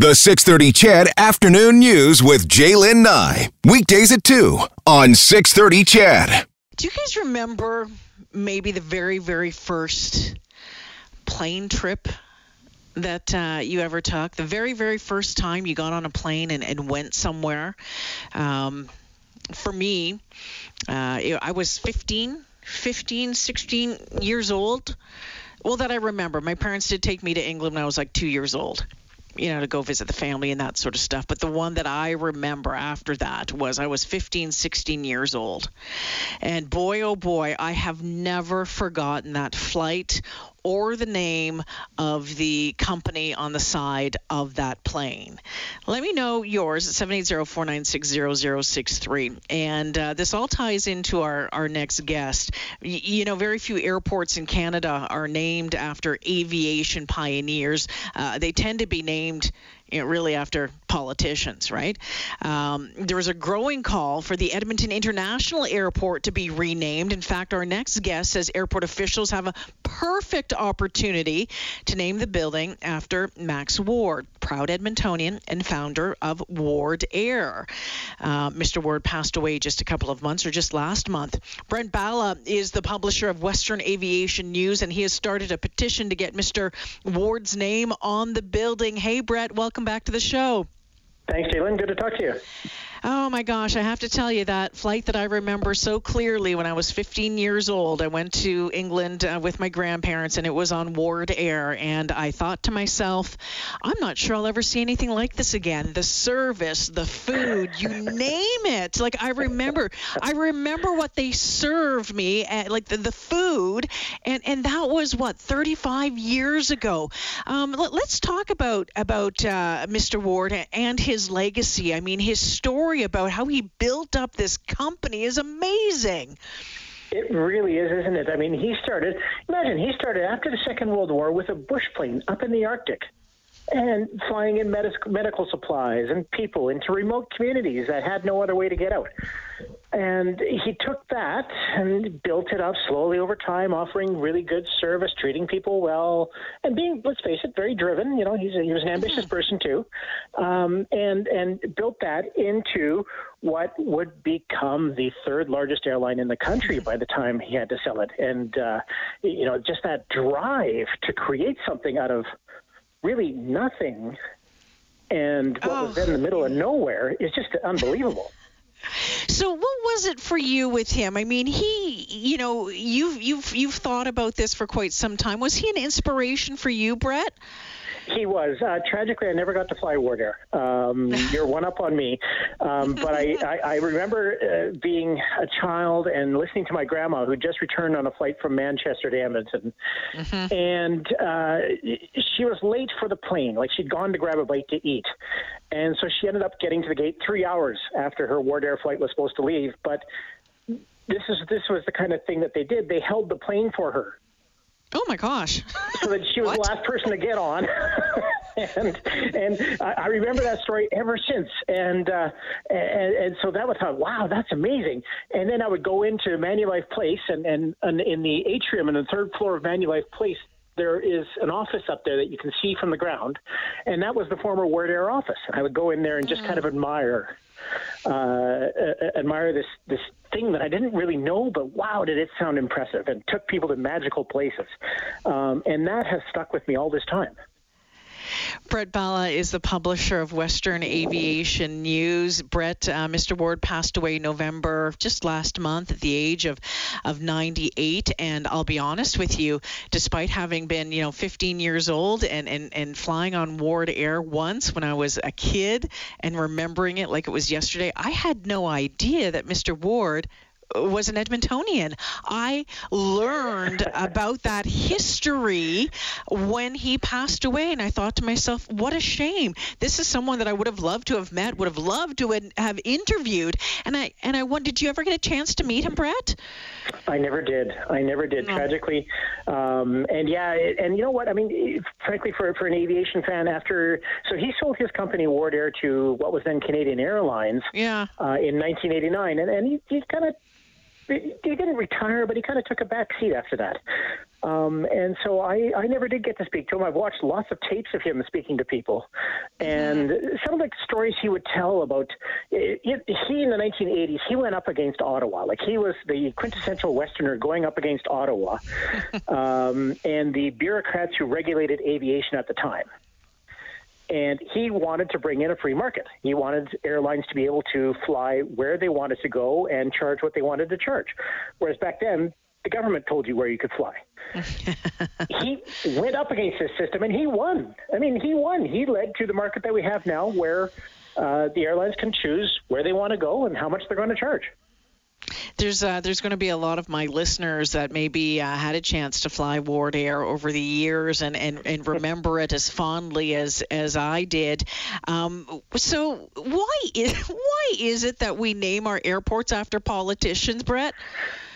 The 630 CHED Afternoon News with J'lyn Nye. Weekdays at 2 on 630 CHED. Do you guys remember maybe the very, very first plane trip that uh, you ever took? The very, very first time you got on a plane and, and went somewhere? Um, for me, uh, I was 15, 15, 16 years old. Well, that I remember. My parents did take me to England when I was like two years old you know, to go visit the family and that sort of stuff. But the one that I remember after that was I was 15, 16 years old. And boy, oh boy, I have never forgotten that flight or the name of the company on the side of that plane. Let me know yours at 780-496-0063. And uh, this all ties into our, our next guest. Y- you know, very few airports in Canada are named after aviation pioneers. Uh, they tend to be named really after politicians, right? Um, there was a growing call for the Edmonton International Airport to be renamed. In fact, our next guest says airport officials have a perfect opportunity to name the building after Max Ward, proud Edmontonian and founder of Wardair. Uh, Mr. Ward passed away just a couple of months or just last month. Brent Bala is the publisher of Western Aviation News, and he has started a petition to get Mr. Ward's name on the building. Hey, Brett, welcome back to the show. Thanks, J'lyn. Good to talk to you. Oh my gosh, I have to tell you that flight that I remember so clearly when I was 15 years old. I went to England uh, with my grandparents and it was on Wardair. And I thought to myself, I'm not sure I'll ever see anything like this again. The service, the food, you name it. Like I remember, I remember what they served me, at, like the, the food. And, and that was what, 35 years ago. Um, let, us talk about, about uh, Mr. Ward and his legacy. I mean, his story story about how he built up this company is amazing. It really is, isn't it? I mean, he started, imagine, he started after the Second World War with a bush plane up in the Arctic and flying in medical supplies and people into remote communities that had no other way to get out. And he took that and built it up slowly over time, offering really good service, treating people well, and being, let's face it, very driven. You know, he's a, he was an ambitious mm-hmm. person too, um, and and built that into what would become the third largest airline in the country by the time he had to sell it. And uh, you know, just that drive to create something out of really nothing, and what oh. was in the middle of oh. nowhere is just unbelievable. So what was it for you with him? I mean, he, you know, you've you've you've thought about this for quite some time. Was he an inspiration for you, Brett? He was. Uh, tragically, I never got to fly Wardair. Um, you're one up on me. Um, but I, I, I remember uh, being a child and listening to my grandma, who just returned on a flight from Manchester to Edmonton. Mm-hmm. And uh, she was late for the plane. Like she'd gone to grab a bite to eat. And so she ended up getting to the gate three hours after her Wardair flight was supposed to leave. But this is this was the kind of thing that they did. They held the plane for her Oh my gosh! so that she was the last person to get on, and and I remember that story ever since. And uh, and, and so that was how. wow, that's amazing. And then I would go into Manulife Place, and, and and in the atrium on the third floor of Manulife Place, there is an office up there that you can see from the ground, and that was the former Wardair office. And I would go in there and just mm. kind of admire uh, admire this this thing that I didn't really know, but wow, did it sound impressive and took people to magical places. Um, and that has stuck with me all this time. Brett Bala is the publisher of Western Aviation News. Brett, uh, Mr. Ward passed away November just last month at the age of, of 98. And I'll be honest with you, despite having been, you know, 15 years old and, and, and flying on Wardair once when I was a kid and remembering it like it was yesterday, I had no idea that Mr. Ward was an Edmontonian. I learned about that history when he passed away, and I thought to myself, what a shame. This is someone that I would have loved to have met, would have loved to have interviewed. And I and I wondered, did you ever get a chance to meet him, Brett? I never did. I never did. No. Tragically, um, and yeah, and you know what? I mean, frankly, for for an aviation fan, after so he sold his company Wardair to what was then Canadian Airlines. Yeah. Uh, in 1989, and and he, he kind of he didn't retire, but he kind of took a back seat after that. Um, and so I, I never did get to speak to him. I've watched lots of tapes of him speaking to people, and some of the stories he would tell about he in the 1980s he went up against Ottawa, like he was the quintessential Westerner going up against Ottawa, um, and the bureaucrats who regulated aviation at the time and he wanted to bring in a free market. He wanted airlines to be able to fly where they wanted to go and charge what they wanted to charge. Whereas back then, the government told you where you could fly. he went up against this system and he won. I mean, he won. He led to the market that we have now where uh, the airlines can choose where they want to go and how much they're going to charge there's uh, there's going to be a lot of my listeners that maybe uh, had a chance to fly Wardair over the years and, and, and remember it as fondly as as I did. Um, so why is why is it that we name our airports after politicians, Brett?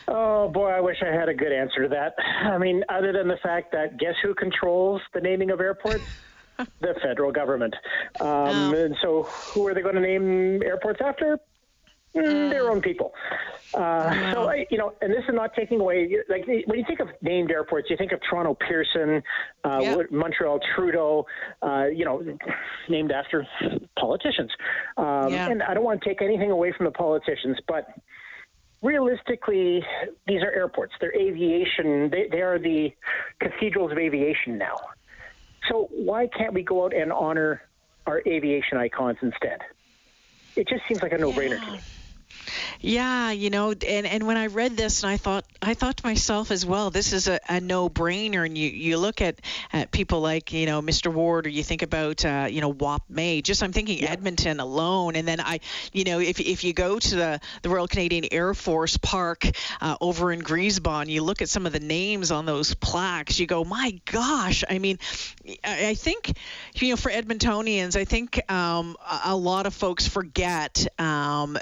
Oh boy, I wish I had a good answer to that. I mean, other than the fact that guess who controls the naming of airports? the federal government. Um, oh. And so, who are they going to name airports after? Mm, their own people. Uh, so I, you know, and this is not taking away. Like when you think of named airports, you think of Toronto Pearson, uh, yep. Montreal Trudeau. Uh, you know, named after politicians. Um, yeah. And I don't want to take anything away from the politicians, but realistically, these are airports. They're aviation. They, they are the cathedrals of aviation now. So why can't we go out and honor our aviation icons instead? It just seems like a no-brainer yeah. to me. Yeah, you know, and and when I read this, and I thought I thought to myself as well, this is a, a no-brainer. And you you look at at people like you know Mr. Ward, or you think about uh, you know Wop May. Just I'm thinking yeah. Edmonton alone, and then I you know if if you go to the the Royal Canadian Air Force Park uh, over in Griesbach, you look at some of the names on those plaques, you go, my gosh. I mean, I, I think you know for Edmontonians, I think um, a, a lot of folks forget. Um,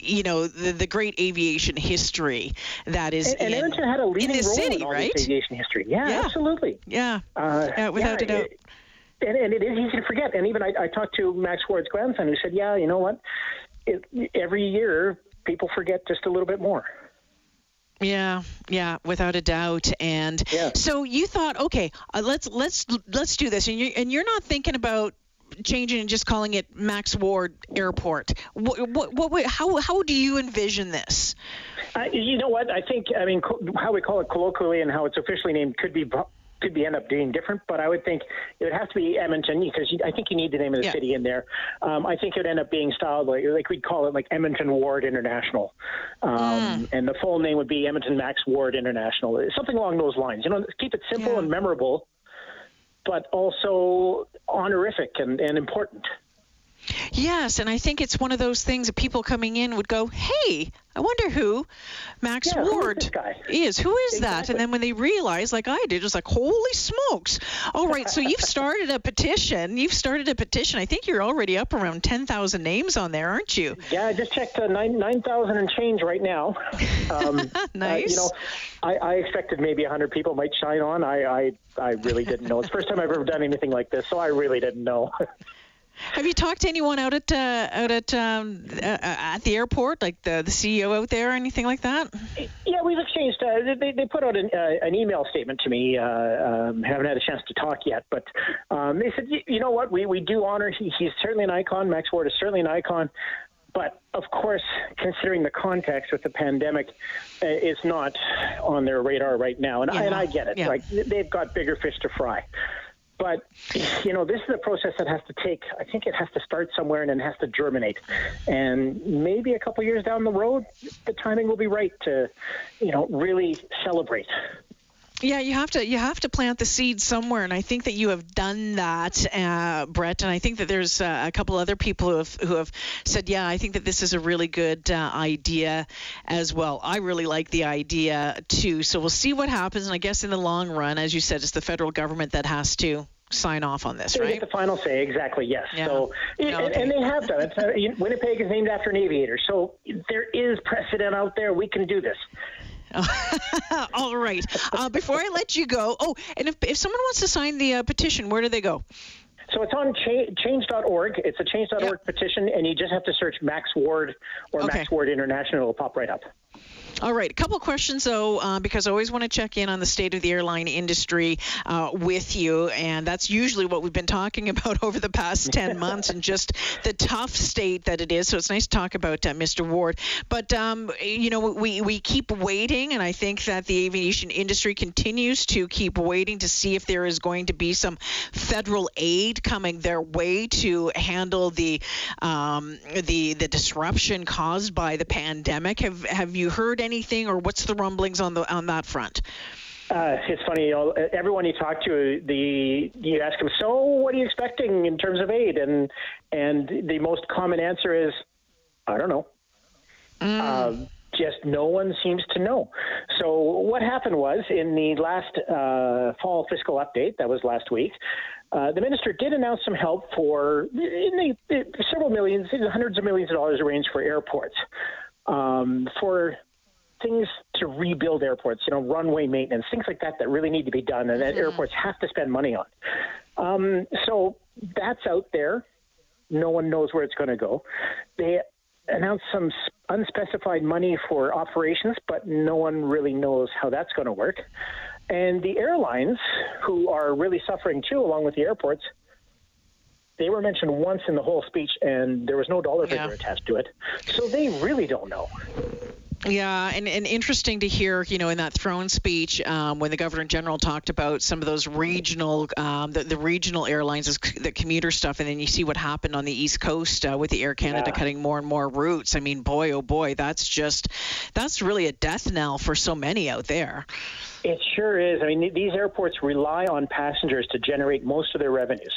you know the, the great aviation history that is and, and Edmonton had a leading in role city, in all right? this aviation history. Yeah, yeah. absolutely. Yeah, uh, yeah without yeah, a doubt. It, and, and it is easy to forget. And even I, I talked to Max Ward's grandson, who said, "Yeah, you know what? It, every year people forget just a little bit more." Yeah, yeah, without a doubt. And yeah. so you thought, okay, uh, let's let's let's do this, and you and you're not thinking about changing and just calling it Max Ward Airport. What, what, what, how, how do you envision this? Uh, you know what? I think, I mean, co- how we call it colloquially and how it's officially named could be could be end up being different, but I would think it would have to be Edmonton because I think you need the name of the yeah. city in there. Um, I think it would end up being styled like like we'd call it like Edmonton Ward International, um, mm. and the full name would be Edmonton Max Ward International, something along those lines. You know, keep it simple yeah. and memorable but also honorific and, and important. Yes, and I think it's one of those things that people coming in would go, "Hey, I wonder who Max yeah, Ward who is. Who is exactly. that?" And then when they realize, like I did, it's like, "Holy smokes!" All right, so you've started a petition. You've started a petition. I think you're already up around ten thousand names on there, aren't you? Yeah, I just checked uh, nine nine thousand and change right now. Um, nice. Uh, you know, I, I expected maybe hundred people might shine on. I, I I really didn't know. It's the first time I've ever done anything like this, so I really didn't know. Have you talked to anyone out at uh, out at um, uh, uh, at the airport, like the the CEO out there, or anything like that? Yeah, we've exchanged. Uh, they they put out an, uh, an email statement to me. Uh, um, haven't had a chance to talk yet, but um, they said, you know what, we we do honor. He, he's certainly an icon. Max Ward is certainly an icon. But of course, considering the context with the pandemic, it's not on their radar right now. And, yeah. I, and I get it. Yeah. Like they've got bigger fish to fry. But you know, this is a process that has to take. I think it has to start somewhere and then has to germinate. And maybe a couple years down the road, the timing will be right to, you know, really celebrate. Yeah, you have to you have to plant the seed somewhere, and I think that you have done that, uh, Brett. And I think that there's uh, a couple other people who have who have said, yeah, I think that this is a really good uh, idea as well. I really like the idea too. So we'll see what happens, and I guess in the long run, as you said, it's the federal government that has to sign off on this, they right? Get the final say, exactly. Yes. Yeah. So, no, and, okay. and, they have done it. Uh, Winnipeg is named after an aviator, so there is precedent out there. We can do this. All right. Uh, before I let you go, oh, and if, if someone wants to sign the uh, petition, where do they go? So it's on cha- change.org. It's a change.org yep. petition, and you just have to search Max Ward or okay. Max Ward International. It'll pop right up. All right, a couple questions though, uh, because I always want to check in on the state of the airline industry uh, with you, and that's usually what we've been talking about over the past 10 months, and just the tough state that it is. So it's nice to talk about uh, Mr. Ward. But um, you know, we we keep waiting, and I think that the aviation industry continues to keep waiting to see if there is going to be some federal aid coming their way to handle the um, the the disruption caused by the pandemic. Have have you heard? anything, or what's the rumblings on the on that front? Uh, it's funny, you everyone you talk to, the you ask them, so what are you expecting in terms of aid? And and the most common answer is, I don't know. Mm. Uh, just no one seems to know. So what happened was in the last uh, fall fiscal update, that was last week, uh, the minister did announce some help for in the, several millions, hundreds of millions of dollars range for airports. Um, for things to rebuild airports, you know, runway maintenance, things like that that really need to be done and that mm-hmm. airports have to spend money on. Um, so that's out there. No one knows where it's going to go. They announced some unspecified money for operations, but no one really knows how that's going to work. And the airlines, who are really suffering too, along with the airports, they were mentioned once in the whole speech, and there was no dollar figure yeah. attached to it. So they really don't know. Yeah, and, and interesting to hear, you know, in that throne speech um, when the governor general talked about some of those regional, um, the, the, regional airlines, the commuter stuff, and then you see what happened on the East Coast uh, with the Air Canada yeah. cutting more and more routes. I mean, boy, oh boy, that's just, that's really a death knell for so many out there. It sure is. I mean, these airports rely on passengers to generate most of their revenues.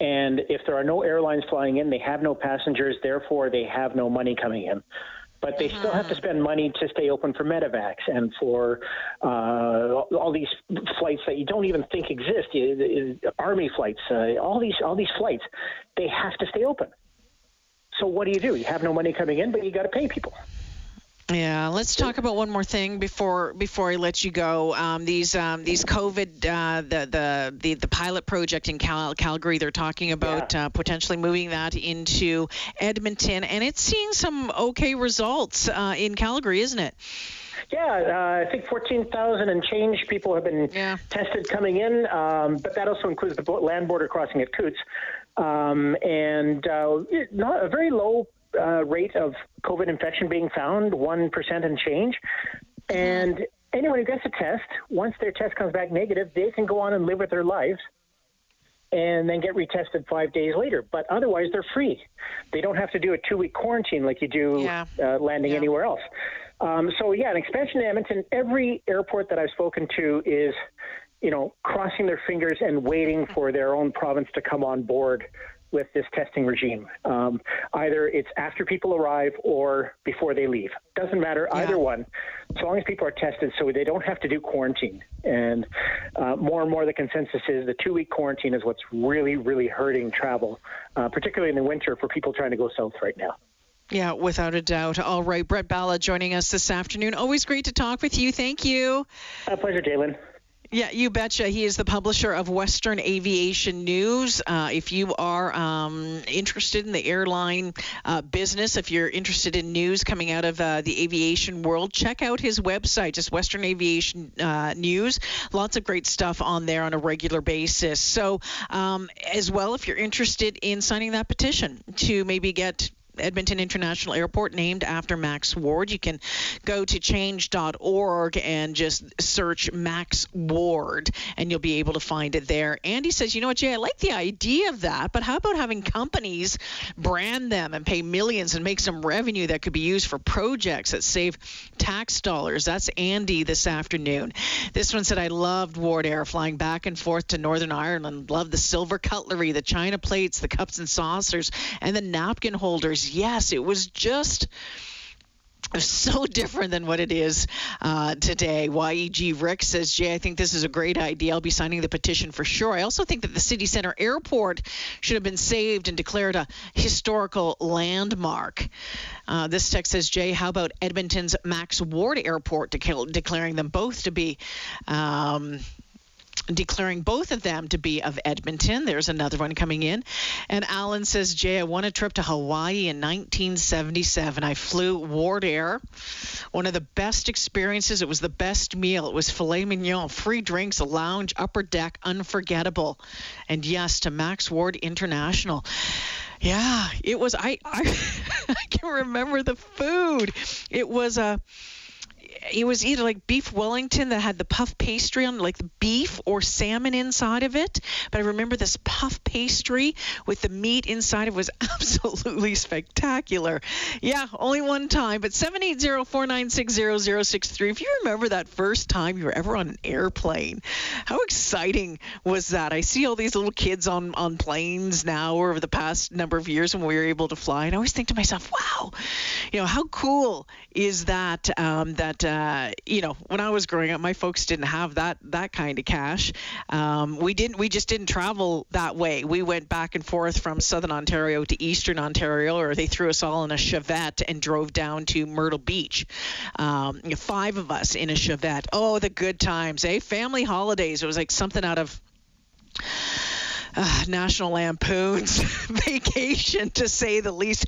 And if there are no airlines flying in, they have no passengers, therefore, they have no money coming in but they still have to mm-hmm. spend money to stay open for medevacs and for uh, all these flights that you don't even think exist. Army flights, uh, all these all these flights, they have to stay open. So what do you do? You have no money coming in, but you got to pay people. Yeah, let's talk about one more thing before before I let you go. Um, these um, these COVID uh, the, the the the pilot project in Cal- Calgary. They're talking about yeah. uh, potentially moving that into Edmonton, and it's seeing some okay results uh, in Calgary, isn't it? Yeah, uh, I think 14,000 and change people have been yeah. tested coming in, um, but that also includes the land border crossing at Coutts. Um, and uh, not a very low uh, rate of COVID infection being found, 1% and change. And anyone who gets a test, once their test comes back negative, they can go on and live with their lives and then get retested five days later. But otherwise, they're free. They don't have to do a two week quarantine like you do yeah. uh, landing yeah. anywhere else. Um, so, yeah, an expansion to Edmonton, every airport that I've spoken to is you know, crossing their fingers and waiting for their own province to come on board with this testing regime. Um, either it's after people arrive or before they leave. Doesn't matter yeah. either one, as long as people are tested, so they don't have to do quarantine. And uh, more and more, the consensus is the two-week quarantine is what's really, really hurting travel, uh, particularly in the winter for people trying to go south right now. Yeah, without a doubt. All right, Brett Balla joining us this afternoon. Always great to talk with you. Thank you. A pleasure, J'lyn. Yeah, you betcha. He is the publisher of Western Aviation News. Uh, if you are um, interested in the airline uh, business, if you're interested in news coming out of uh, the aviation world, check out his website, just Western Aviation uh, News. Lots of great stuff on there on a regular basis. So, um, as well, if you're interested in signing that petition to maybe get Edmonton International Airport named after Max Ward. You can go to change.org and just search Max Ward and you'll be able to find it there. Andy says, you know what, Jay, I like the idea of that, but how about having companies brand them and pay millions and make some revenue that could be used for projects that save tax dollars? That's Andy this afternoon. This one said, I loved Wardair flying back and forth to Northern Ireland. Loved the silver cutlery, the china plates, the cups and saucers, and the napkin holders yes, it was just so different than what it is uh, today. YEG Rick says, Jay, I think this is a great idea. I'll be signing the petition for sure. I also think that the city center airport should have been saved and declared a historical landmark. Uh, this text says, Jay, how about Edmonton's Max Ward Airport declaring them both to be um, declaring both of them to be of Edmonton. There's another one coming in. And Alan says, Jay, I won a trip to Hawaii in 1977. I flew Wardair. One of the best experiences. It was the best meal. It was filet mignon, free drinks, a lounge, upper deck, unforgettable. And yes, to Max Ward International. Yeah, it was. I I, I can remember the food. It was a it was either like beef Wellington that had the puff pastry on, like the beef or salmon inside of it. But I remember this puff pastry with the meat inside. Of it was absolutely spectacular. Yeah, only one time, but 780-496-0063. If you remember that first time you were ever on an airplane, how exciting was that? I see all these little kids on on planes now or over the past number of years when we were able to fly, and I always think to myself, wow, you know, how cool is that? Um, that uh, you know, when I was growing up, my folks didn't have that that kind of cash. Um, we didn't. We just didn't travel that way. We went back and forth from southern Ontario to eastern Ontario, or they threw us all in a Chevette and drove down to Myrtle Beach. Um, five of us in a Chevette. Oh, the good times, eh? Family holidays. It was like something out of. Uh, National Lampoon's vacation, to say the least.